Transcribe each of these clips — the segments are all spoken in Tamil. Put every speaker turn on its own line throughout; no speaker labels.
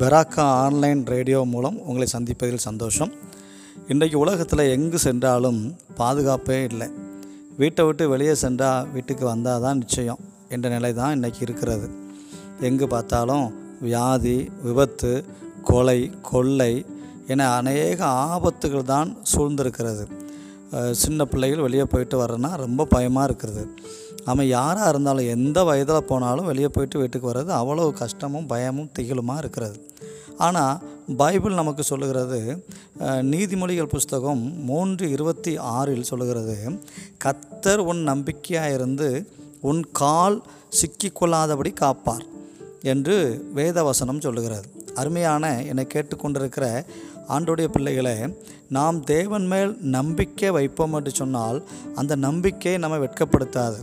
பெராக்கா ஆன்லைன் ரேடியோ மூலம் உங்களை சந்திப்பதில் சந்தோஷம். இன்றைக்கு உலகத்தில் எங்கு சென்றாலும் பாதுகாப்பே இல்லை. வீட்டை விட்டு வெளியே சென்றால் வீட்டுக்கு வந்தால் தான் நிச்சயம் என்ற நிலை தான் இன்றைக்கி இருக்கிறது. எங்கு பார்த்தாலும் வியாதி விபத்து கொலை கொள்ளை என அநேக ஆபத்துகள் தான் சூழ்ந்திருக்கிறது. சின்ன பிள்ளைகள் வெளியே போயிட்டு வரேன்னா ரொம்ப பயமாக இருக்கிறது. அவன் யாராக இருந்தாலும் எந்த வயதில் போனாலும் வெளியே போயிட்டு வீட்டுக்கு வர்றது அவ்வளோ கஷ்டமும் பயமும் திகிலுமாக இருக்கிறது. ஆனால் பைபிள் நமக்கு சொல்லுகிறது நீதிமொழிகள் புஸ்தகம் மூன்று இருபத்தி ஆறில் சொல்லுகிறது கத்தர் உன் நம்பிக்கையாக இருந்து உன் கால் சிக்கிக்கொள்ளாதபடி காப்பார் என்று வேதவசனம் சொல்லுகிறது. அருமையான என்னை கேட்டுக்கொண்டிருக்கிற ஆண்டுடைய பிள்ளைகளை நாம் தேவன் மேல் நம்பிக்கை வைப்போம் என்று சொன்னால் அந்த நம்பிக்கையை நம்ம வெட்கப்படுத்தாது.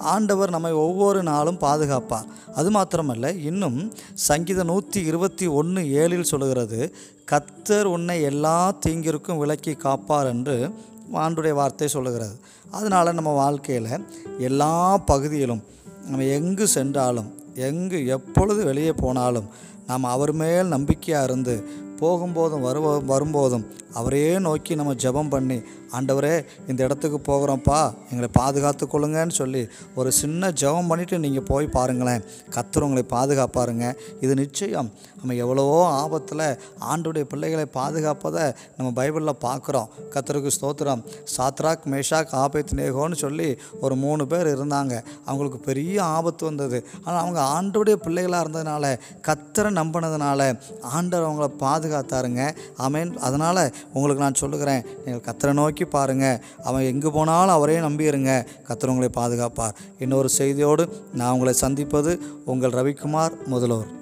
ஆண்டவர் நம்மை ஒவ்வொரு நாளும் பாதுகாப்பார். அது மாத்திரமல்ல இன்னும் சங்கீத நூற்றி இருபத்தி ஒன்று ஏழில் சொல்லுகிறது கத்தர் உன்னை எல்லா தீங்கிற்கும் விலக்கி காப்பார் என்று ஆண்டுடைய வார்த்தை சொல்லுகிறது. அதனால் நம்ம வாழ்க்கையில் எல்லா பகுதியிலும் நம்ம எங்கு சென்றாலும் எங்கு எப்பொழுது வெளியே போனாலும் நாம் அவர் மேல் நம்பிக்கையாக இருந்து போகும்போதும் வருவ வரும்போதும் அவரையே நோக்கி நம்ம ஜெபம் பண்ணி ஆண்டவரே இந்த இடத்துக்கு போகிறோம்ப்பா எங்களை பாதுகாத்து கொள்ளுங்கன்னு சொல்லி ஒரு சின்ன ஜெபம் பண்ணிவிட்டு நீங்கள் போய் பாருங்களேன். கத்துற உங்களை பாதுகாப்பாருங்க. இது நிச்சயம். நம்ம எவ்வளவோ ஆபத்தில் ஆண்டுடைய பிள்ளைகளை பாதுகாப்பதை நம்ம பைபிளில் பார்க்குறோம் கத்தருக்கு ஸ்தோத்திரம். சாத்ராக் மேஷாக் ஆபேத் நேகோன்னு சொல்லி ஒரு மூணு பேர் இருந்தாங்க. அவங்களுக்கு பெரிய ஆபத்து வந்தது. ஆனால் அவங்க ஆண்டுடைய பிள்ளைகளாக இருந்ததுனால கத்தரை நம்பினதுனால ஆண்டவர் அவங்கள பாதுகாத்தாருங்க. ஆமேன். அதனால் உங்களுக்கு நான் சொல்லுகிறேன். நீங்கள் கத்தரை நோக்கி பாருங்கள் அவன் எங்கே போனாலும் அவரே நம்பியிருங்க கத்தர் உங்களை பாதுகாப்பார். இன்னொரு செய்தியோடு நான் உங்களை சந்திப்பது உங்கள் ரவிக்குமார் முதல்வர்.